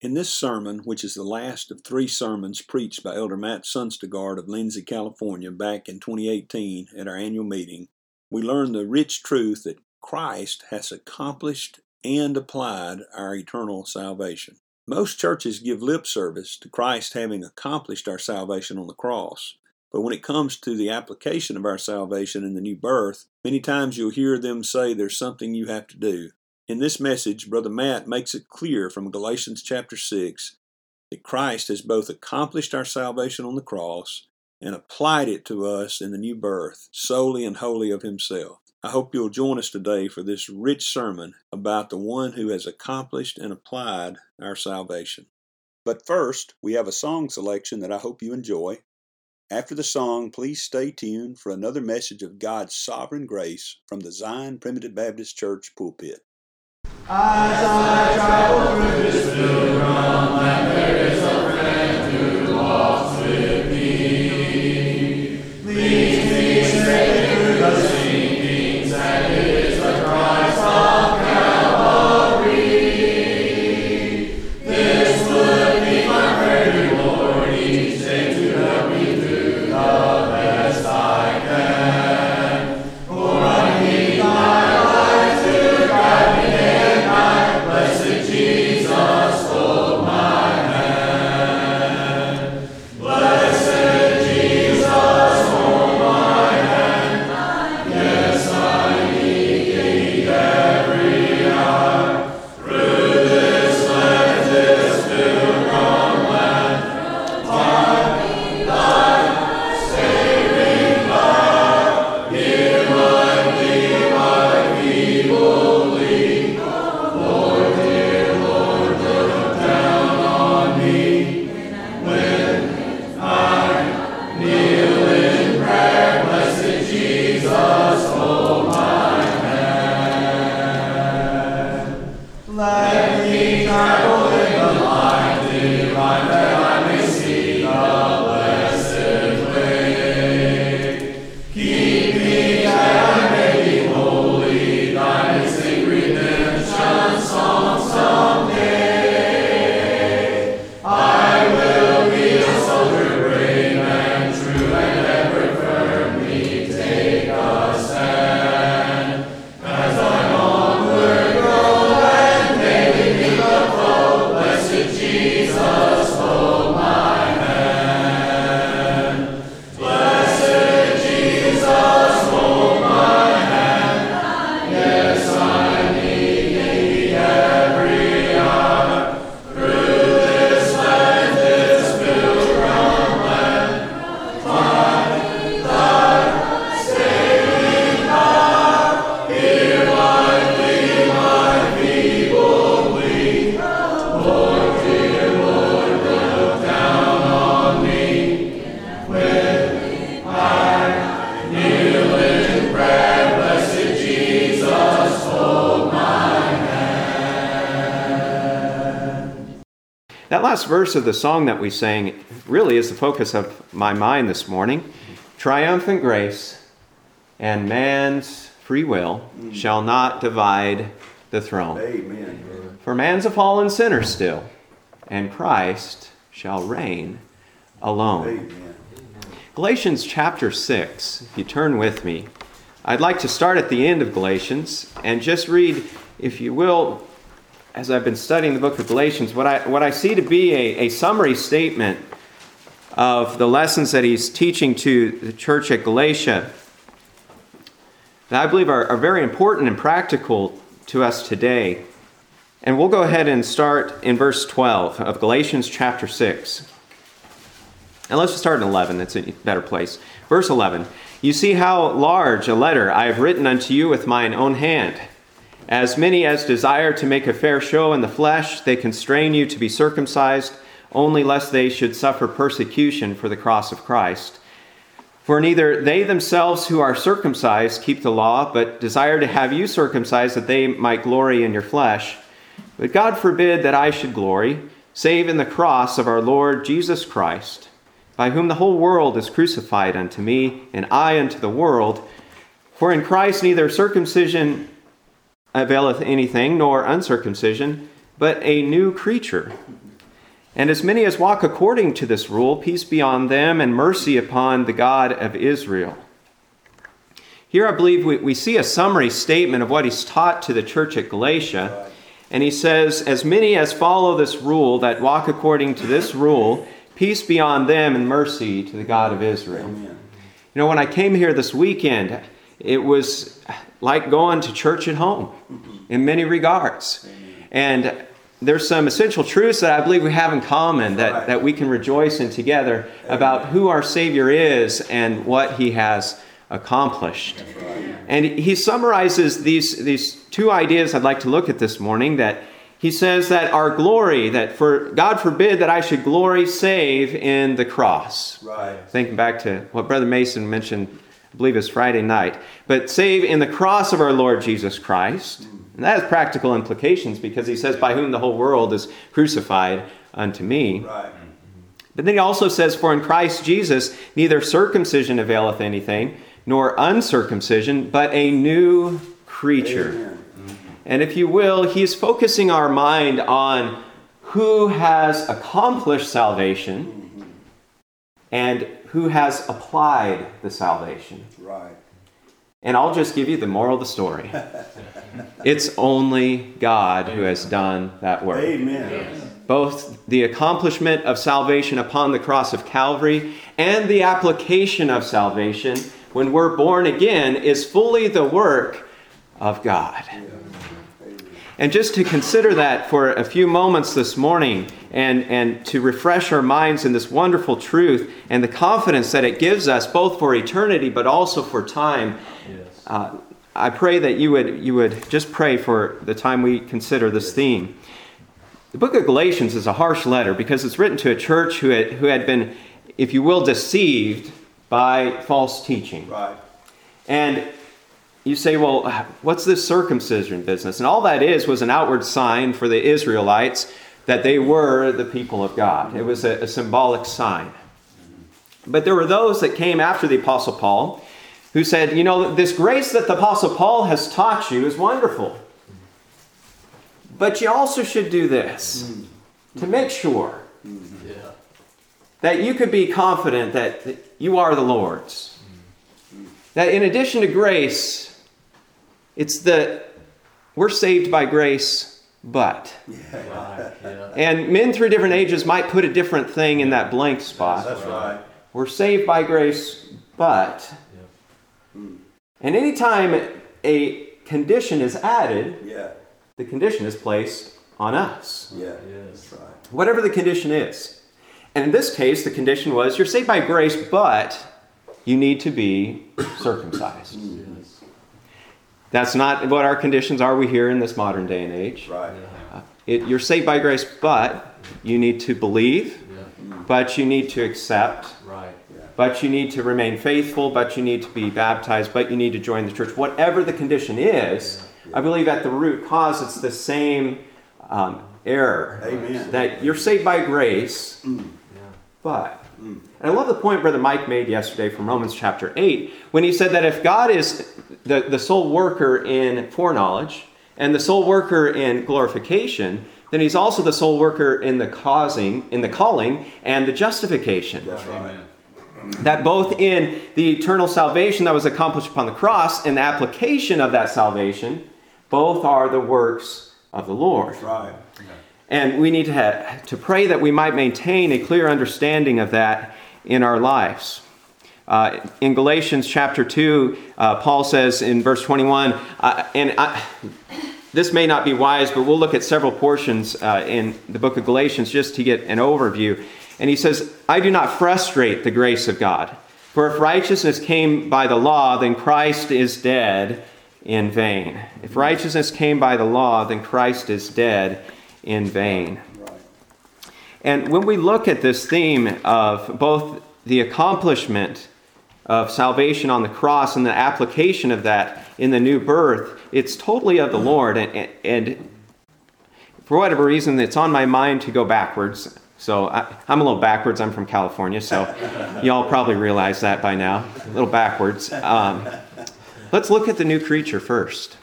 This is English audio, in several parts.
In this sermon, which is the last of three sermons preached by Elder Matt Sonstegard of Lindsay, California, back in 2018 at our annual meeting, we learn the rich truth that Christ has accomplished and applied our eternal salvation. Most churches give lip service to Christ having accomplished our salvation on the cross. But when it comes to the application of our salvation in the new birth, many times you'll hear them say there's something you have to do. In this message, Brother Matt makes it clear from Galatians chapter 6 that Christ has both accomplished our salvation on the cross and applied it to us in the new birth, solely and wholly of Himself. I hope you'll join us today for this rich sermon about the one who has accomplished and applied our salvation. But first, we have a song selection that I hope you enjoy. After the song, please stay tuned for another message of God's sovereign grace from the Zion Primitive Baptist Church pulpit. As I travel through this pilgrim land, there is a friend who walks with last verse of the song that we sang really is the focus of my mind this morning. Triumphant grace and man's free will shall not divide the throne. Amen. For man's a fallen sinner still, and Christ shall reign alone. Amen. Galatians chapter 6, if you turn with me, I'd like to start at the end of Galatians and just read, if you will, as I've been studying the book of Galatians, what I, what I see to be a, a summary statement of the lessons that he's teaching to the church at Galatia that I believe are, are very important and practical to us today. And we'll go ahead and start in verse 12 of Galatians chapter 6. And let's just start in 11, that's a better place. Verse 11 You see how large a letter I have written unto you with mine own hand. As many as desire to make a fair show in the flesh, they constrain you to be circumcised, only lest they should suffer persecution for the cross of Christ. For neither they themselves who are circumcised keep the law, but desire to have you circumcised that they might glory in your flesh. But God forbid that I should glory, save in the cross of our Lord Jesus Christ, by whom the whole world is crucified unto me, and I unto the world. For in Christ neither circumcision availeth anything, nor uncircumcision, but a new creature. And as many as walk according to this rule, peace be on them and mercy upon the God of Israel. Here, I believe we, we see a summary statement of what he's taught to the church at Galatia. And he says, As many as follow this rule, that walk according to this rule, peace be on them and mercy to the God of Israel. Amen. You know, when I came here this weekend, it was like going to church at home in many regards. And there's some essential truths that I believe we have in common that, that we can rejoice in together about who our Savior is and what He has accomplished. And he summarizes these, these two ideas I'd like to look at this morning that he says that our glory, that for God forbid that I should glory save in the cross. Right. Thinking back to what Brother Mason mentioned I believe it's Friday night. But save in the cross of our Lord Jesus Christ. And that has practical implications because he says, By whom the whole world is crucified unto me. Right. But then he also says, For in Christ Jesus neither circumcision availeth anything, nor uncircumcision, but a new creature. And if you will, he's focusing our mind on who has accomplished salvation and who has applied the salvation. Right. And I'll just give you the moral of the story. it's only God who has done that work. Amen. Both the accomplishment of salvation upon the cross of Calvary and the application of salvation when we're born again is fully the work of God. And just to consider that for a few moments this morning and, and to refresh our minds in this wonderful truth and the confidence that it gives us both for eternity but also for time, Yes. uh, I pray that you would, you would just pray for the time we consider this theme. The book of Galatians is a harsh letter because it's written to a church who had, who had been, if you will, deceived by false teaching. Right. And you say, well, what's this circumcision business? And all that is was an outward sign for the Israelites that they were the people of God. It was a, a symbolic sign. But there were those that came after the Apostle Paul who said, you know, this grace that the Apostle Paul has taught you is wonderful. But you also should do this to make sure that you could be confident that you are the Lord's. That in addition to grace, it's that we're saved by grace, but. Right. Yeah. And men through different ages might put a different thing in that blank spot. That's right. We're saved by grace, but. And anytime a condition is added, Yeah. the condition is placed on us. Yeah. Yes. That's right. whatever the condition is. And in this case, the condition was you're saved by grace, but you need to be circumcised. Yes. That's not what our conditions are we hear in this modern day and age. Right. Uh, it, you're saved by grace, but you need to believe, Yeah. but you need to accept, Right. Yeah. but you need to remain faithful, but you need to be baptized, but you need to join the church. Whatever the condition is, I believe at the root cause it's the same um, error. Amen. That you're saved by grace, Yeah. but. And I love the point Brother Mike made yesterday from Romans chapter 8 when he said that if God is the, the sole worker in foreknowledge and the sole worker in glorification, then he's also the sole worker in the causing, in the calling and the justification That's right. That both in the eternal salvation that was accomplished upon the cross and the application of that salvation, both are the works of the Lord. That's right. And we need to, have, to pray that we might maintain a clear understanding of that in our lives. Uh, in Galatians chapter 2, uh, Paul says in verse 21, uh, and I, this may not be wise, but we'll look at several portions uh, in the book of Galatians just to get an overview. And he says, I do not frustrate the grace of God. For if righteousness came by the law, then Christ is dead in vain. If righteousness came by the law, then Christ is dead in vain. And when we look at this theme of both the accomplishment of salvation on the cross and the application of that in the new birth, it's totally of the Lord. And, and for whatever reason, it's on my mind to go backwards. So I, am a little backwards. I'm from California, so y'all probably realize that by now. A little backwards. Um, let's look at the new creature first.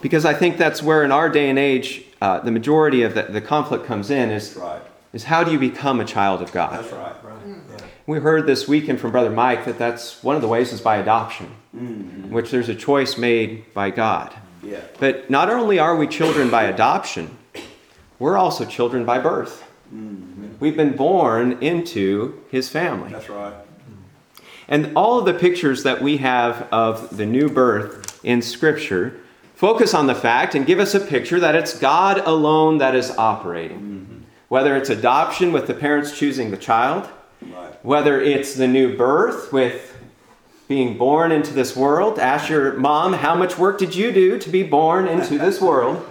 Because I think that's where, in our day and age, uh, the majority of the, the conflict comes in is, right. is how do you become a child of God? That's right. We heard this weekend from Brother Mike that that's one of the ways is by adoption, mm-hmm. which there's a choice made by God. Yeah. But not only are we children by adoption, we're also children by birth. Mm-hmm. We've been born into his family. That's right. And all of the pictures that we have of the new birth in Scripture focus on the fact and give us a picture that it's God alone that is operating. Mm-hmm. Whether it's adoption with the parents choosing the child, right. whether it's the new birth with being born into this world. Ask your mom, how much work did you do to be born into this world?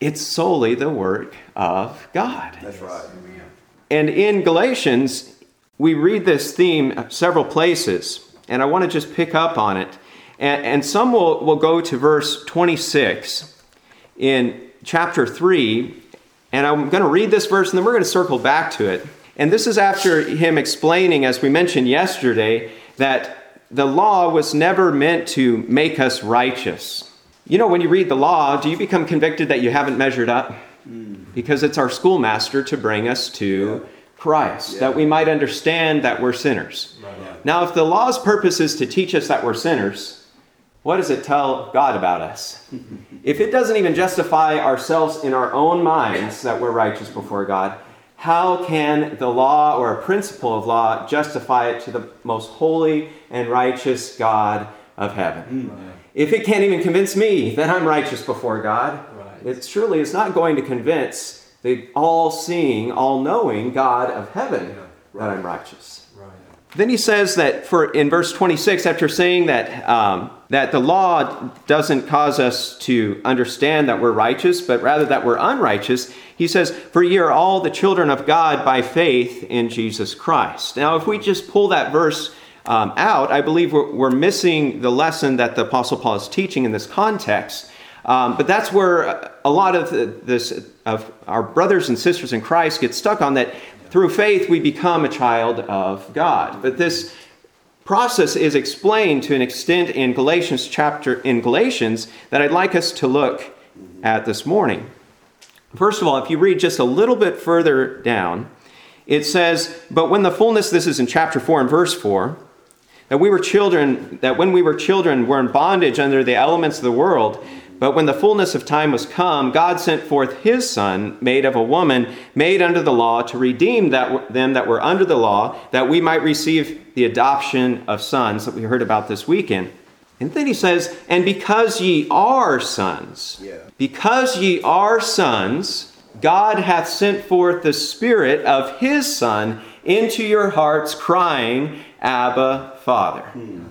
It's solely the work of God. That's right. And in Galatians, we read this theme several places, and I want to just pick up on it. And, and some will, will go to verse 26 in chapter 3. And I'm going to read this verse, and then we're going to circle back to it. And this is after him explaining, as we mentioned yesterday, that the law was never meant to make us righteous. You know, when you read the law, do you become convicted that you haven't measured up? Mm. Because it's our schoolmaster to bring us to yeah. Christ, yeah. that we might understand that we're sinners. Right. Now, if the law's purpose is to teach us that we're sinners, what does it tell God about us? if it doesn't even justify ourselves in our own minds that we're righteous before God, how can the law or a principle of law justify it to the most holy and righteous God of heaven? Mm. If it can't even convince me that I'm righteous before God, right. it surely is not going to convince the all seeing, all knowing God of heaven yeah. right. that I'm righteous. Then he says that for in verse 26, after saying that um, that the law doesn't cause us to understand that we're righteous, but rather that we're unrighteous, he says, "For ye are all the children of God by faith in Jesus Christ." Now, if we just pull that verse um, out, I believe we're, we're, missing the lesson that the Apostle Paul is teaching in this context. Um, but that's where a lot of this of our brothers and sisters in Christ get stuck on that through faith, we become a child of God. But this process is explained to an extent in Galatians chapter in Galatians that I'd like us to look at this morning. First of all, if you read just a little bit further down, it says, But when the fullness, this is in chapter 4 and verse 4, that we were children, that when we were children, were in bondage under the elements of the world. But when the fullness of time was come, God sent forth his Son, made of a woman, made under the law, to redeem that, them that were under the law, that we might receive the adoption of sons that we heard about this weekend. And then he says, And because ye are sons, yeah. because ye are sons, God hath sent forth the Spirit of his Son into your hearts, crying, Abba, Father. Hmm.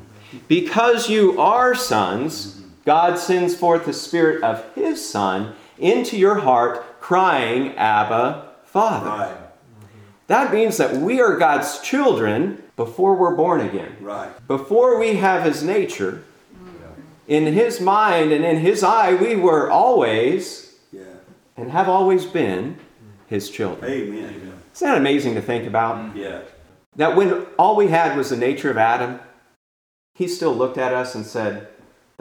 Because you are sons, God sends forth the Spirit of His Son into your heart, crying, Abba, Father. Right. Mm-hmm. That means that we are God's children before we're born again. Right. Before we have His nature, in His mind and in His eye, we were always yeah. and have always been His children. Amen. Isn't that amazing to think about? Mm-hmm. Yeah. That when all we had was the nature of Adam, He still looked at us and said,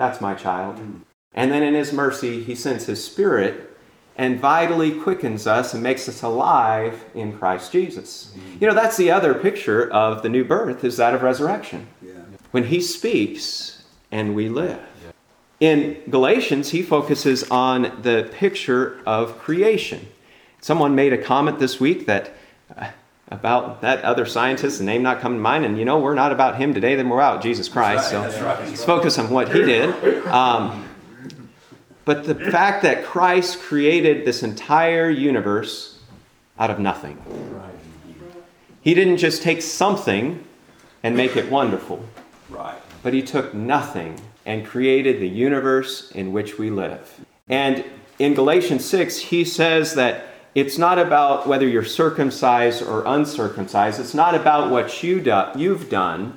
that's my child. Mm. And then in His mercy, He sends His Spirit and vitally quickens us and makes us alive in Christ Jesus. Mm. You know, that's the other picture of the new birth, is that of resurrection. Yeah. When He speaks and we live. In Galatians, he focuses on the picture of creation. Someone made a comment this week that uh, about that other scientist, the name not coming to mind, and you know, we're not about him today, then we're about Jesus Christ. so let's focus on what he did. Um, but the fact that Christ created this entire universe out of nothing. He didn't just take something and make it wonderful, Right. but he took nothing and created the universe in which we live. And in Galatians 6, he says that it's not about whether you're circumcised or uncircumcised. It's not about what you do, you've done,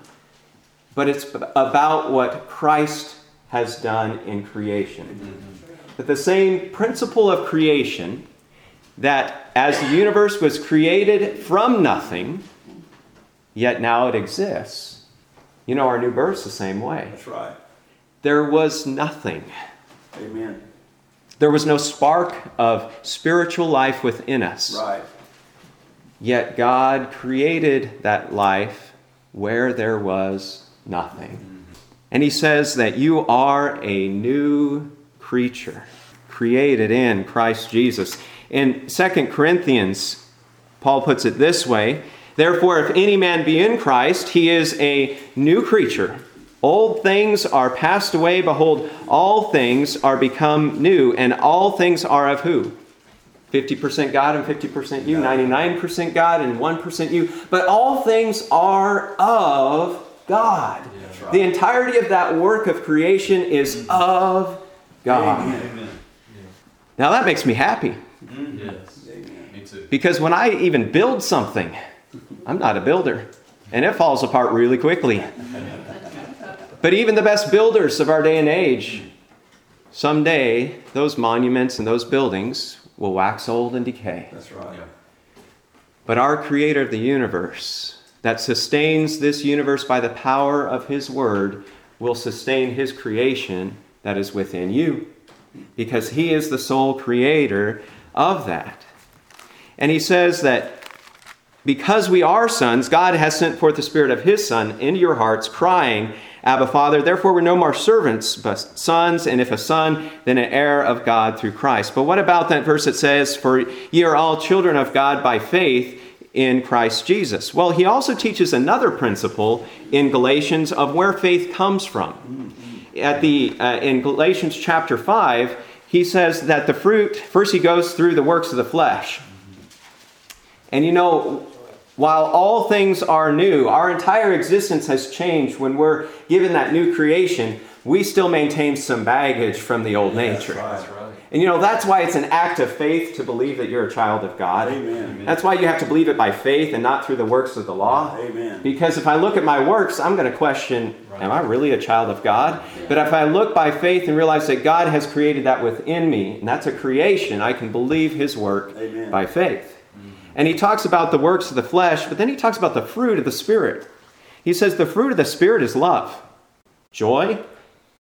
but it's about what Christ has done in creation. Mm-hmm. That the same principle of creation, that as the universe was created from nothing, yet now it exists. You know, our new birth's the same way. That's right. There was nothing. Amen. There was no spark of spiritual life within us. Right. Yet God created that life where there was nothing. And He says that you are a new creature, created in Christ Jesus. In 2 Corinthians, Paul puts it this way Therefore, if any man be in Christ, he is a new creature. Old things are passed away. Behold, all things are become new. And all things are of who? 50% God and 50% you, 99% God and 1% you. But all things are of God. The entirety of that work of creation is of God. Amen. Now that makes me happy mm-hmm. Yes. Me too. because when I even build something, I'm not a builder and it falls apart really quickly. But even the best builders of our day and age, someday those monuments and those buildings will wax old and decay. That's right. Yeah. But our creator of the universe, that sustains this universe by the power of his word, will sustain his creation that is within you. Because he is the sole creator of that. And he says that because we are sons, God has sent forth the Spirit of His Son into your hearts, crying, Abba, Father. Therefore, we're no more servants, but sons, and if a son, then an heir of God through Christ. But what about that verse that says, For ye are all children of God by faith in Christ Jesus? Well, he also teaches another principle in Galatians of where faith comes from. At the, uh, in Galatians chapter 5, he says that the fruit, first he goes through the works of the flesh. And you know, while all things are new, our entire existence has changed when we're given that new creation, we still maintain some baggage from the old nature. That's right. And you know, that's why it's an act of faith to believe that you're a child of God. Amen. That's why you have to believe it by faith and not through the works of the law. Amen. Because if I look at my works, I'm going to question, am I really a child of God? But if I look by faith and realize that God has created that within me, and that's a creation, I can believe his work Amen. by faith. And he talks about the works of the flesh, but then he talks about the fruit of the Spirit. He says the fruit of the Spirit is love, joy,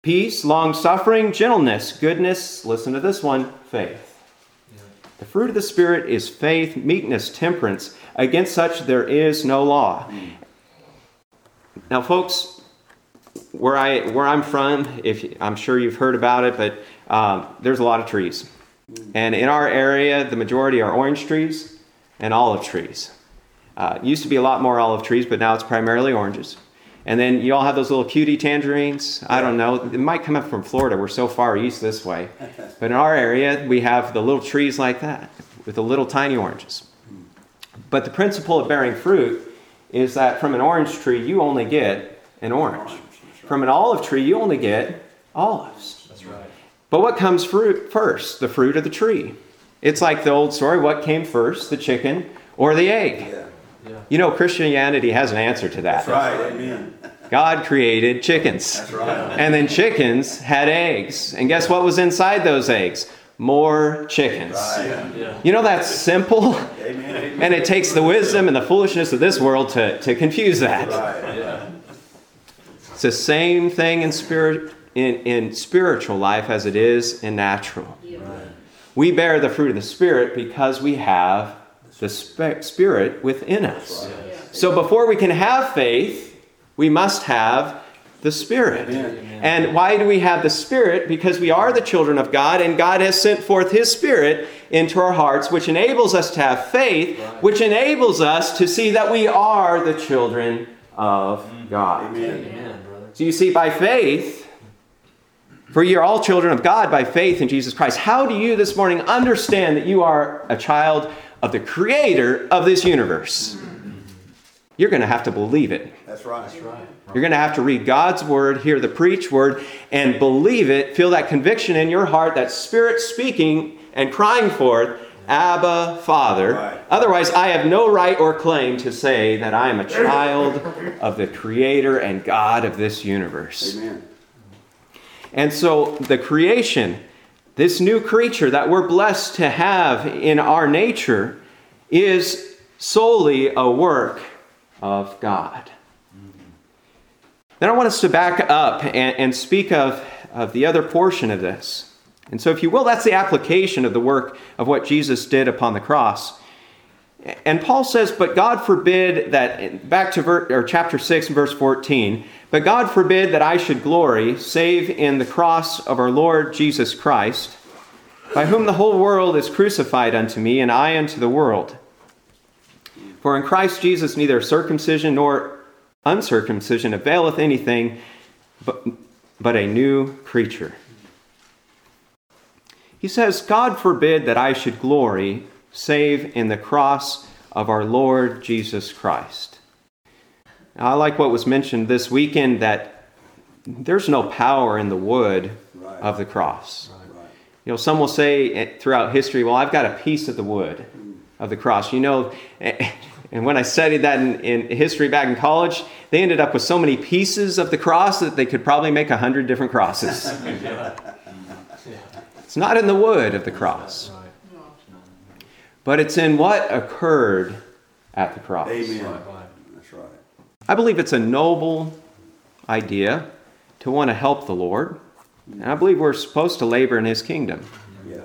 peace, long suffering, gentleness, goodness. Listen to this one faith. The fruit of the Spirit is faith, meekness, temperance. Against such there is no law. Now, folks, where I where I'm from, if I'm sure you've heard about it, but um, there's a lot of trees, and in our area, the majority are orange trees and olive trees. Uh, used to be a lot more olive trees, but now it's primarily oranges. And then you all have those little cutie tangerines. I don't know. It might come up from Florida. We're so far east this way. But in our area, we have the little trees like that with the little tiny oranges. But the principle of bearing fruit is that from an orange tree, you only get an orange. From an olive tree, you only get olives. That's right. But what comes fruit first? The fruit of the tree. It's like the old story what came first, the chicken or the egg? Yeah. Yeah. You know, Christianity has an answer to that. That's right. Amen. God created chickens. That's right. And then chickens had eggs. And guess what was inside those eggs? More chickens. Right. Yeah. You know, that's simple. Amen. And it takes the wisdom and the foolishness of this world to, to confuse that. Right. Yeah. It's the same thing in spirit in, in spiritual life as it is in natural. We bear the fruit of the Spirit because we have the sp- Spirit within us. So before we can have faith, we must have the Spirit. And why do we have the Spirit? Because we are the children of God, and God has sent forth His Spirit into our hearts, which enables us to have faith, which enables us to see that we are the children of God. Amen. So you see, by faith, for you're all children of God by faith in Jesus Christ. How do you this morning understand that you are a child of the Creator of this universe? You're going to have to believe it. That's right. That's right. You're going to have to read God's word, hear the preached word, and believe it. Feel that conviction in your heart, that Spirit speaking and crying forth, Abba, Father. Right. Otherwise, I have no right or claim to say that I am a child of the Creator and God of this universe. Amen. And so, the creation, this new creature that we're blessed to have in our nature, is solely a work of God. Then I want us to back up and, and speak of, of the other portion of this. And so, if you will, that's the application of the work of what Jesus did upon the cross. And Paul says, But God forbid that, back to ver, or chapter 6 and verse 14, but God forbid that I should glory save in the cross of our Lord Jesus Christ, by whom the whole world is crucified unto me, and I unto the world. For in Christ Jesus neither circumcision nor uncircumcision availeth anything, but, but a new creature. He says, God forbid that I should glory save in the cross of our Lord Jesus Christ. I like what was mentioned this weekend that there's no power in the wood Right. of the cross. Right. You know, some will say throughout history, well, I've got a piece of the wood mm. of the cross. You know, and when I studied that in, in history back in college, they ended up with so many pieces of the cross that they could probably make a hundred different crosses. it's not in the wood of the cross, but it's in what occurred at the cross. Amen. Right. That's right. I believe it's a noble idea to want to help the Lord. And I believe we're supposed to labor in His kingdom. Yeah.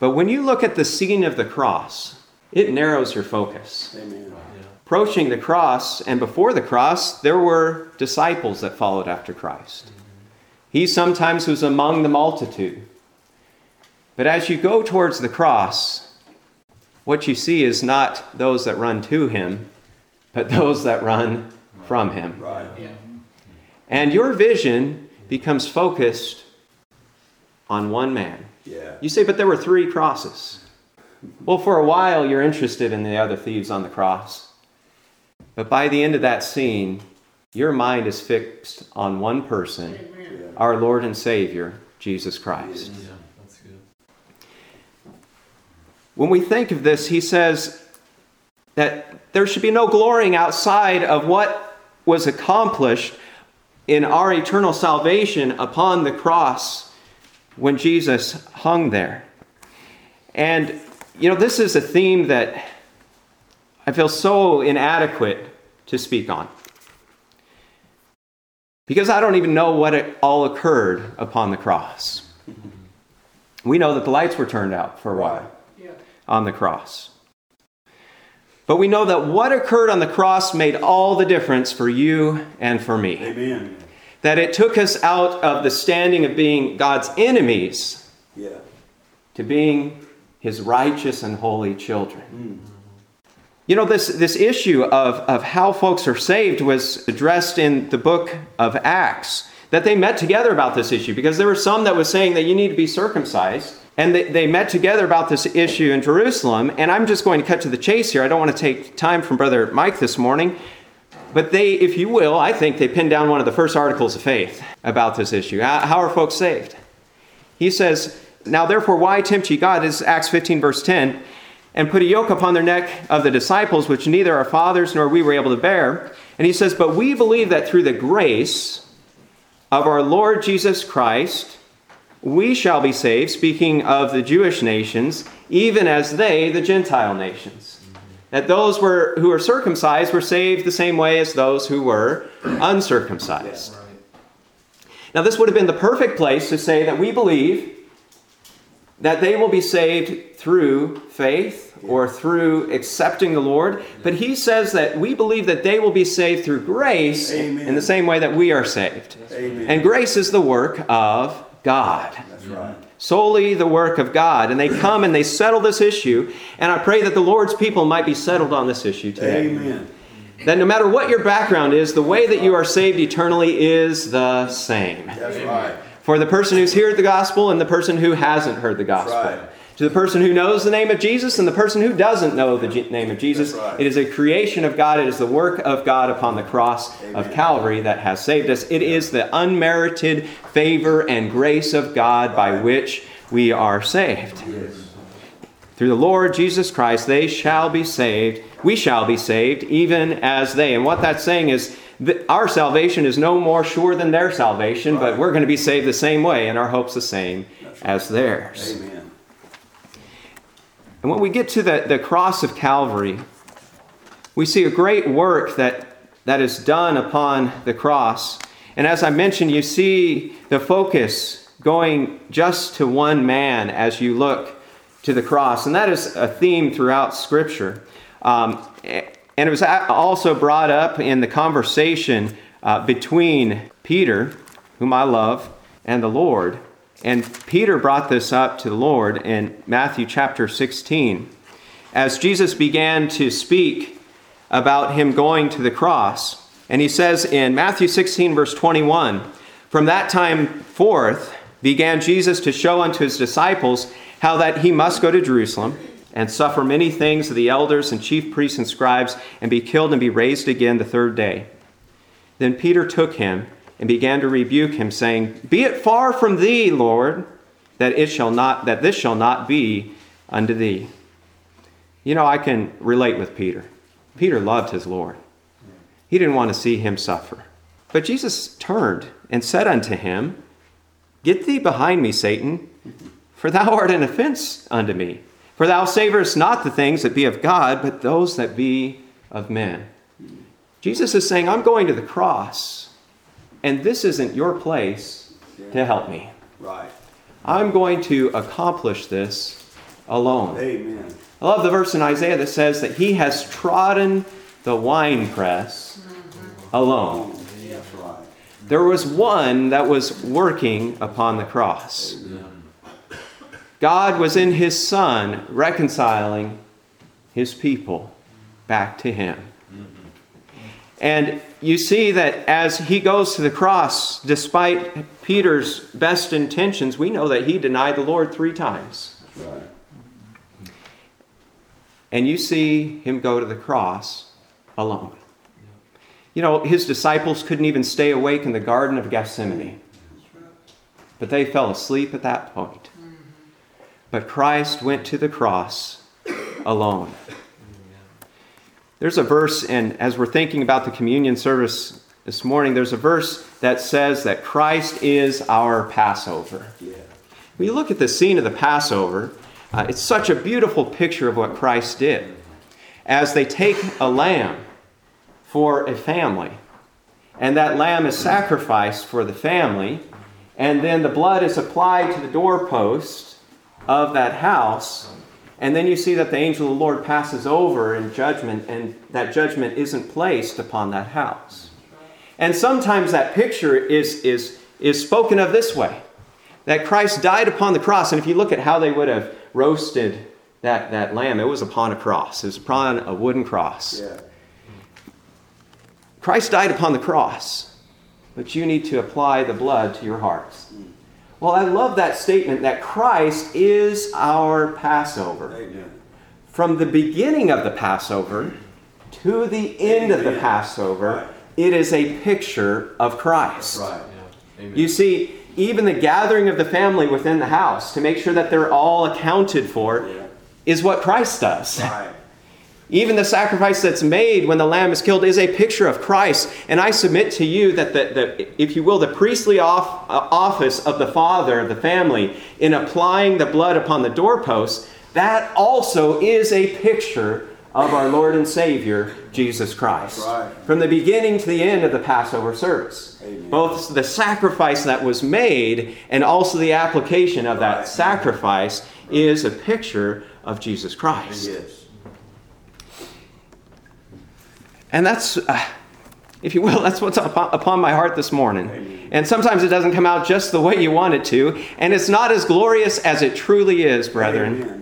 But when you look at the scene of the cross, it narrows your focus. Amen. Yeah. Approaching the cross, and before the cross, there were disciples that followed after Christ. He sometimes was among the multitude. But as you go towards the cross, what you see is not those that run to him, but those that run from him. Right. And your vision becomes focused on one man. Yeah. You say, but there were three crosses. Well, for a while, you're interested in the other thieves on the cross. But by the end of that scene, your mind is fixed on one person, Yeah. our Lord and Savior, Jesus Christ. Yeah. That's good. When we think of this, he says that there should be no glorying outside of what was accomplished in our eternal salvation upon the cross when Jesus hung there. And, you know, this is a theme that I feel so inadequate to speak on. Because I don't even know what it all occurred upon the cross. We know that the lights were turned out for a while on the cross. But we know that what occurred on the cross made all the difference for you and for me. Amen. That it took us out of the standing of being God's enemies Yeah. to being his righteous and holy children. Mm-hmm. You know, this, this issue of, of how folks are saved was addressed in the book of Acts. That they met together about this issue because there were some that was saying that you need to be circumcised. And they, they met together about this issue in Jerusalem. And I'm just going to cut to the chase here. I don't want to take time from Brother Mike this morning. But they, if you will, I think they pinned down one of the first articles of faith about this issue. How, are folks saved? He says, Now therefore, why tempt ye God? This is Acts 15, verse 10. And put a yoke upon their neck of the disciples, which neither our fathers nor we were able to bear. And he says, But we believe that through the grace of our Lord Jesus Christ, we shall be saved, speaking of the Jewish nations, even as they, the Gentile nations. That those were, who were circumcised were saved the same way as those who were uncircumcised. Now, this would have been the perfect place to say that we believe that they will be saved through faith or through accepting the Lord, but he says that we believe that they will be saved through grace Amen. in the same way that we are saved. Amen. And grace is the work of God. That's right. Solely the work of God. And they come and they settle this issue. And I pray that the Lord's people might be settled on this issue today. Amen. That no matter what your background is, the way that you are saved eternally is the same. That's right. For the person who's heard the gospel and the person who hasn't heard the gospel. right. To the person who knows the name of Jesus and the person who doesn't know the name of Jesus, right. it is a creation of God. It is the work of God upon the cross of Calvary that has saved us. It is the unmerited favor and grace of God by which we are saved. Yes. Through the Lord Jesus Christ, they shall be saved. We shall be saved, even as they. And what that's saying is that our salvation is no more sure than their salvation, but we're going to be saved the same way, and our hope's the same as theirs. Amen. And when we get to the, the cross of Calvary, we see a great work that, that is done upon the cross. And as I mentioned, you see the focus going just to one man as you look to the cross. And that is a theme throughout Scripture. Um, and it was also brought up in the conversation uh, between Peter, whom I love, and the Lord. And Peter brought this up to the Lord in Matthew chapter 16. As Jesus began to speak about him going to the cross, and he says in Matthew 16, verse 21, From that time forth began Jesus to show unto his disciples how that he must go to Jerusalem and suffer many things of the elders and chief priests and scribes, and be killed and be raised again the third day. Then Peter took him and began to rebuke him, saying, Be it far from thee, Lord, that it shall not that this shall not be unto thee. You know, I can relate with Peter. Peter loved his Lord. He didn't want to see him suffer. But Jesus turned and said unto him, Get thee behind me, Satan, for thou art an offense unto me. For thou savorest not the things that be of God, but those that be of men. Jesus is saying, I'm going to the cross, and this isn't your place to help me. Right. I'm going to accomplish this alone. Amen. I love the verse in Isaiah that says that he has trodden the winepress mm-hmm. alone. There was one that was working upon the cross. God was in his Son reconciling his people back to him. Mm-hmm. And you see that as he goes to the cross, despite Peter's best intentions, we know that he denied the Lord three times. Right. And you see him go to the cross alone. You know, his disciples couldn't even stay awake in the Garden of Gethsemane, but they fell asleep at that point. Mm-hmm. But Christ went to the cross alone. There's a verse, and as we're thinking about the communion service this morning, there's a verse that says that Christ is our Passover. Yeah. When you look at the scene of the Passover, uh, it's such a beautiful picture of what Christ did. As they take a lamb for a family, and that lamb is sacrificed for the family, and then the blood is applied to the doorpost of that house, and then you see that the angel of the Lord passes over in judgment, and that judgment isn't placed upon that house. And sometimes that picture is, is, is spoken of this way that Christ died upon the cross. And if you look at how they would have roasted that, that lamb, it was upon a cross, it was upon a wooden cross. Yeah. Christ died upon the cross, but you need to apply the blood to your hearts. Well, I love that statement that Christ is our Passover. Amen. From the beginning of the Passover to the end of the Passover, Right. it is a picture of Christ. Right. Amen. You see, even the gathering of the family within the house to make sure that they're all accounted for Yeah. is what Christ does. Right. Even the sacrifice that's made when the lamb is killed is a picture of Christ. And I submit to you that, the, the, if you will, the priestly off, uh, office of the father of the family in applying the blood upon the doorpost, that also is a picture of our Lord and Savior, Jesus Christ. right. From the beginning to the end of the Passover service. Amen. Both the sacrifice that was made and also the application of that Right. sacrifice is a picture of Jesus Christ. Yes. And that's, uh, if you will, that's what's up- upon my heart this morning. And sometimes it doesn't come out just the way you want it to, and it's not as glorious as it truly is, brethren.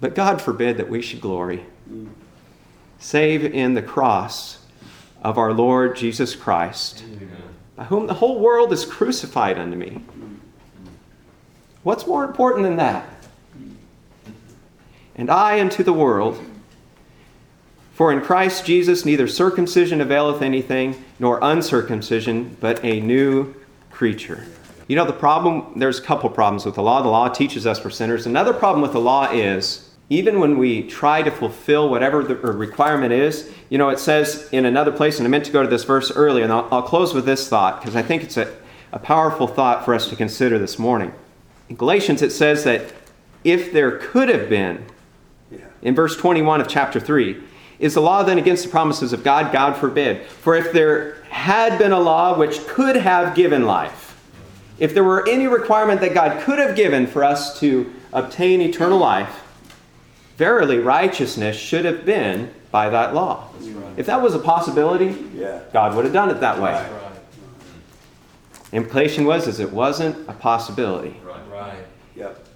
But God forbid that we should glory, save in the cross of our Lord Jesus Christ, by whom the whole world is crucified unto me. What's more important than that? And I unto the world. For in Christ Jesus neither circumcision availeth anything, nor uncircumcision, but a new creature. You know, the problem, there's a couple problems with the law. The law teaches us we're sinners. Another problem with the law is even when we try to fulfill whatever the requirement is, you know, it says in another place, and I meant to go to this verse earlier, and I'll, I'll close with this thought because I think it's a, a powerful thought for us to consider this morning. In Galatians, it says that if there could have been. In verse 21 of chapter 3 is the law then against the promises of god god forbid for if there had been a law which could have given life if there were any requirement that god could have given for us to obtain eternal life verily righteousness should have been by that law if that was a possibility Yeah. god would have done it that way Right. Right, implication was is it wasn't a possibility right, right. Yep.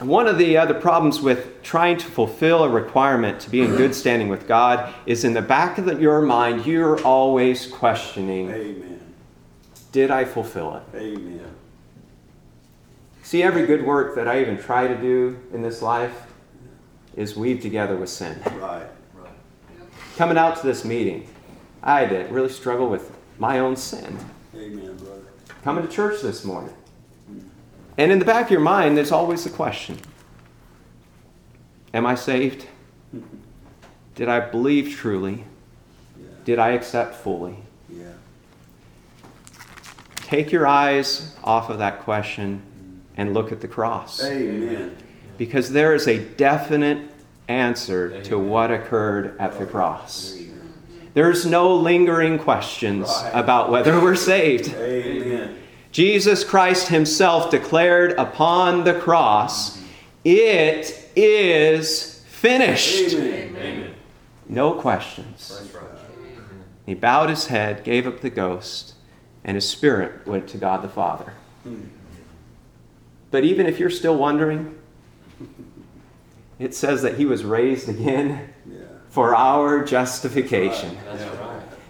One of the other problems with trying to fulfill a requirement to be in good standing with God is in the back of the, your mind, you're always questioning, Amen. did I fulfill it? Amen. See, every good work that I even try to do in this life is weaved together with sin. Right. Right. Coming out to this meeting, I did really struggle with my own sin. Amen, brother. Coming to church this morning. And in the back of your mind, there's always the question Am I saved? Did I believe truly? Yeah. Did I accept fully? Yeah. Take your eyes off of that question and look at the cross. Amen. Because there is a definite answer to what occurred at the cross. There's no lingering questions Right. about whether we're saved. Amen. Jesus Christ Himself declared upon the cross, It is finished. Amen. Amen. No questions. He bowed his head, gave up the ghost, and his spirit went to God the Father. But even if you're still wondering, it says that he was raised again Yeah. for our justification.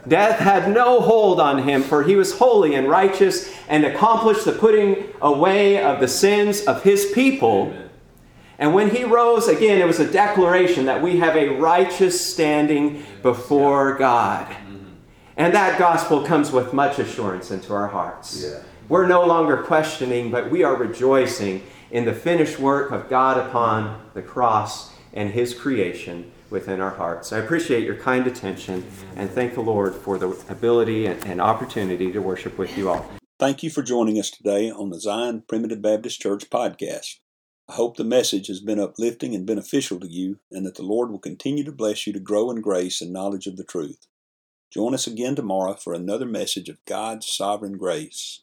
Death had no hold on him, for he was holy and righteous and accomplished the putting away of the sins of his people. Amen. And when he rose again, it was a declaration that we have a righteous standing before God. Mm-hmm. And that gospel comes with much assurance into our hearts. Yeah. We're no longer questioning, but we are rejoicing in the finished work of God upon the cross and his creation within our hearts. I appreciate your kind attention and thank the Lord for the ability and opportunity to worship with you all. Thank you for joining us today on the Zion Primitive Baptist Church podcast. I hope the message has been uplifting and beneficial to you, and that the Lord will continue to bless you to grow in grace and knowledge of the truth. Join us again tomorrow for another message of God's sovereign grace.